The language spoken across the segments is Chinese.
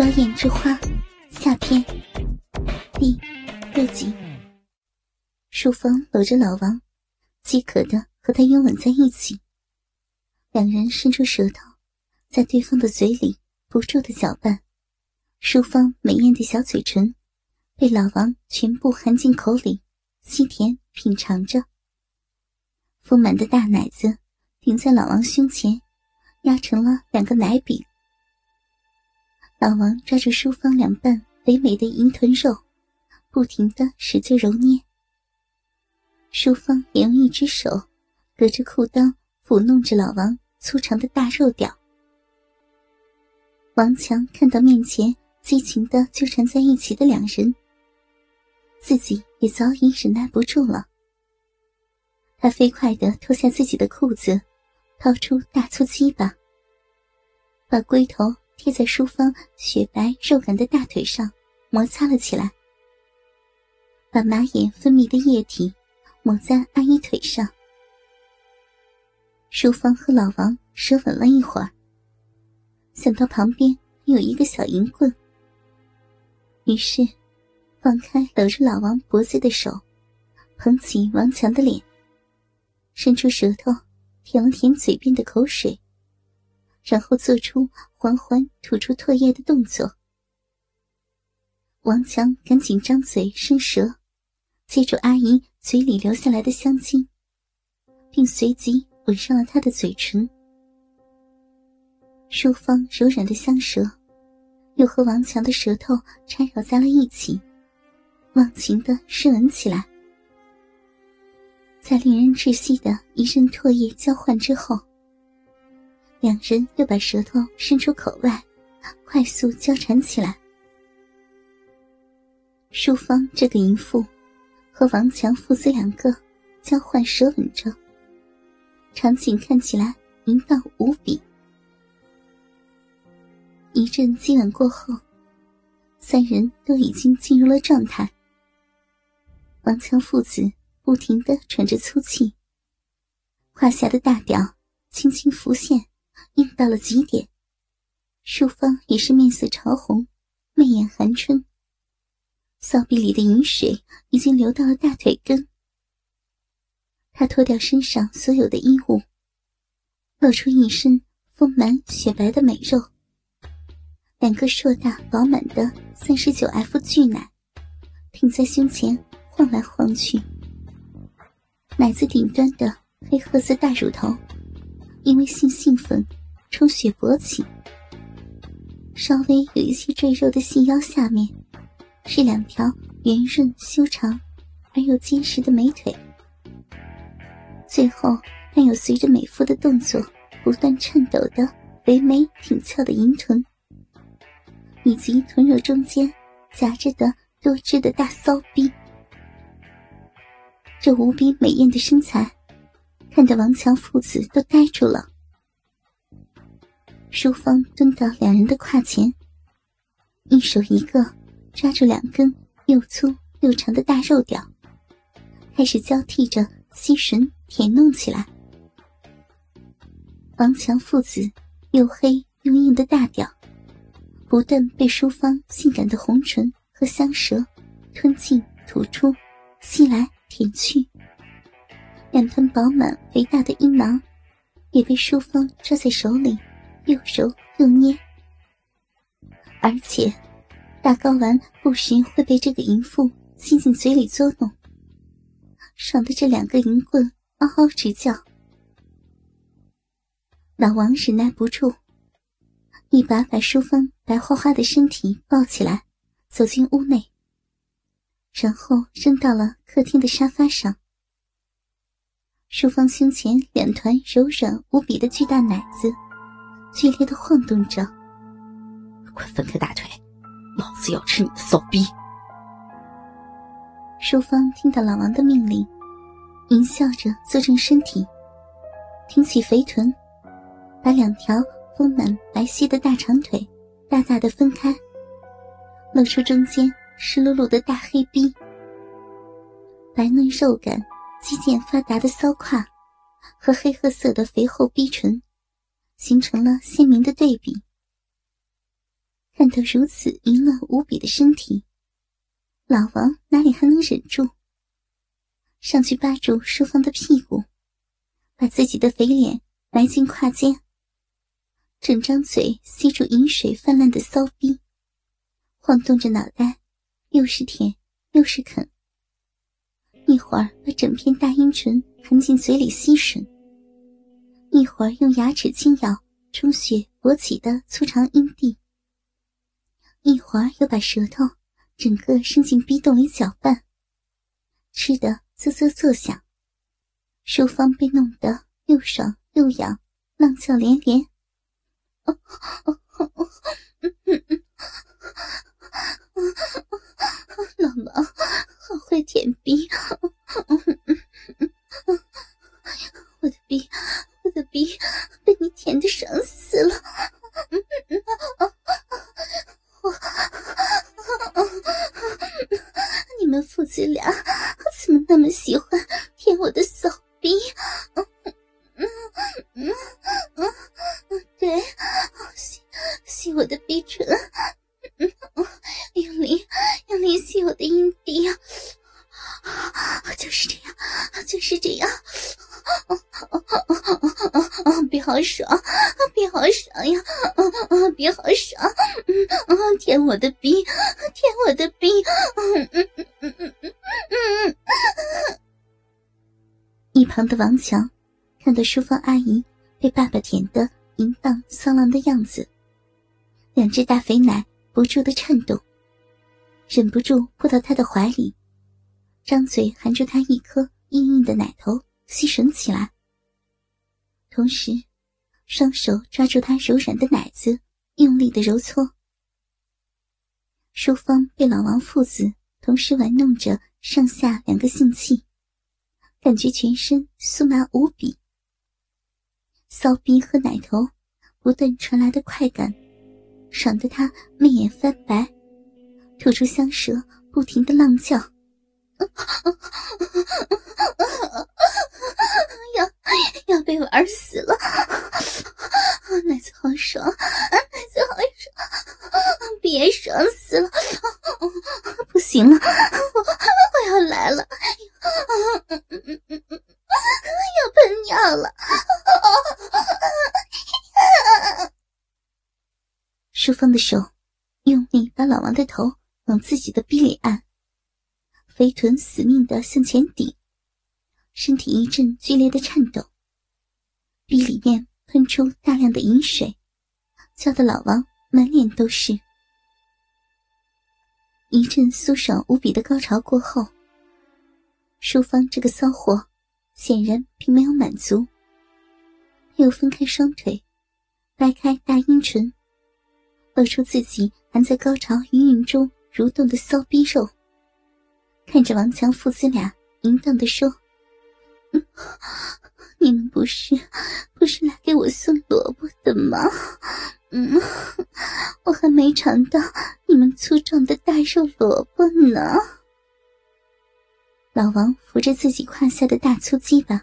妖艳之花下篇第六集。淑芳搂着老王，饥渴的和他拥吻在一起。两人伸出舌头，在对方的嘴里不住的搅拌。淑芳美艳的小嘴唇被老王全部含进口里，吸甜品尝着。丰满的大奶子顶在老王胸前，压成了两个奶饼。老王抓住淑芳两瓣肥美的银臀肉，不停的使劲揉捏。淑芳也用一只手隔着裤裆抚弄着老王粗长的大肉屌。王强看到面前激情的纠缠在一起的两人，自己也早已忍耐不住了。他飞快的脱下自己的裤子，掏出大粗鸡巴，把龟头。贴在淑芳雪白肉感的大腿上，摩擦了起来，把马眼分泌的液体抹在阿姨腿上。淑芳和老王舌吻了一会儿，想到旁边有一个小银棍，于是放开搂着老王脖子的手，捧起王强的脸，伸出舌头舔了舔嘴边的口水。然后做出缓缓吐出唾液的动作。王强赶紧张嘴伸舌，接住阿姨嘴里流下来的香精，并随即吻上了她的嘴唇。淑芳柔软的香舌，又和王强的舌头缠绕在了一起，忘情的湿吻起来。在令人窒息的一阵唾液交换之后。两人又把舌头伸出口外，快速交缠起来。淑芳这个淫妇和王强父子两个交换舌吻着，场景看起来淫荡无比。一阵激吻过后，三人都已经进入了状态。王强父子不停的喘着粗气，胯下的大屌轻轻浮现。硬到了极点，淑芳也是面色潮红，媚眼含春。骚逼里的饮水已经流到了大腿根。她脱掉身上所有的衣物，露出一身丰满雪白的美肉，两个硕大饱满的三十九 F 巨奶挺在胸前晃来晃去，奶子顶端的黑褐色大乳头。因为性兴奋，充血勃起，稍微有一些赘肉的细腰下面，是两条圆润修长而又结实的美腿。最后还有随着美妇的动作不断颤抖的肥美挺翘的银臀，以及臀肉中间夹着的多汁的大骚逼。这无比美艳的身材。看得王强父子都呆住了。淑芳蹲到两人的胯前，一手一个抓住两根又粗又长的大肉屌，开始交替着吸吮舔弄起来。王强父子又黑又硬的大屌，不断被淑芳性感的红唇和香舌吞进吐出，吸来舔去。两团饱满肥大的阴囊，也被淑芳抓在手里，又揉又捏。而且，大睾丸不时会被这个淫妇吸进嘴里作弄，爽的这两个淫棍嗷嗷直叫。老王忍耐不住，一把把淑芳白花花的身体抱起来，走进屋内，然后扔到了客厅的沙发上。淑芳胸前两团柔软无比的巨大奶子，剧烈的晃动着。快分开大腿，老子要吃你的骚逼！淑芳听到老王的命令，淫笑着坐正身体，挺起肥臀，把两条丰满白皙的大长腿大大的分开，露出中间湿漉漉的大黑逼，白嫩肉感。肌腱发达的骚胯和黑褐色的肥厚逼唇，形成了鲜明的对比。看到如此淫乱无比的身体，老王哪里还能忍住？上去扒住淑芳的屁股，把自己的肥脸埋进胯间，整张嘴吸住饮水泛滥的骚逼，晃动着脑袋，又是舔又是啃。一会儿把整片大阴唇含进嘴里吸吮，一会儿用牙齿轻咬充血勃起的粗长阴蒂。一会儿又把舌头整个伸进逼洞里搅拌，吃得啧啧作响。淑芳被弄得又爽又痒，浪叫连连。老王好会舔逼，逼唇，用力用力吸我的阴蒂啊！就是这样，就是这样。别好爽，别好爽呀！别好爽，嗯，舔我的逼，舔我的逼，嗯嗯嗯嗯嗯嗯嗯。一旁的王强看到淑芳阿姨被爸爸舔得淫荡骚浪的样子，两只大肥奶不住的颤动，忍不住扑到他的怀里，张嘴含住他一颗硬硬的奶头吸吮起来。同时，双手抓住他柔软的奶子，用力的揉搓。淑芳被老王父子同时玩弄着上下两个性器，感觉全身酥麻无比。骚逼和奶头不断传来的快感，爽得他媚眼翻白，吐出香舌，不停的浪叫。要要被玩死了！奶子好爽，奶子好爽，别爽死了！不行了，我我要来了！要喷尿了！淑芳的手用力把老王的头往自己的逼里按。肥臀死命的向前顶，身体一阵剧烈的颤抖，鼻里面喷出大量的饮水，叫得老王满脸都是。一阵酥爽无比的高潮过后，淑芳这个骚货显然并没有满足，又分开双腿，掰开大阴唇，露出自己还在高潮余韵中蠕动的骚逼肉。看着王强父子俩淫荡的说：“你们不是不是来给我送萝卜的吗？嗯，我还没尝到你们粗壮的大肉萝卜呢。”老王扶着自己胯下的大粗鸡巴，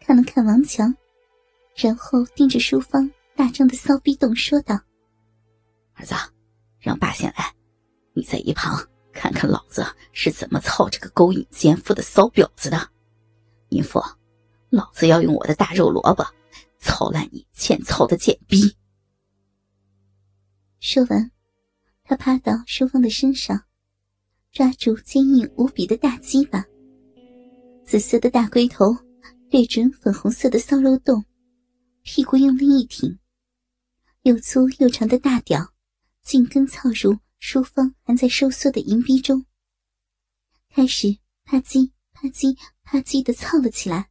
看了看王强，然后盯着淑芳大张的骚逼洞说道：“儿子，让爸先来，你在一旁。”看看老子是怎么操这个勾引奸夫的骚婊子的，淫妇，老子要用我的大肉萝卜操烂你欠操的贱逼！说完，他趴到淑芳的身上，抓住坚硬无比的大鸡巴，紫色的大龟头对准粉红色的骚肉洞，屁股用力一挺，又粗又长的大屌紧跟操入。淑芳还在收缩的银逼中，开始啪叽啪叽啪叽的操了起来。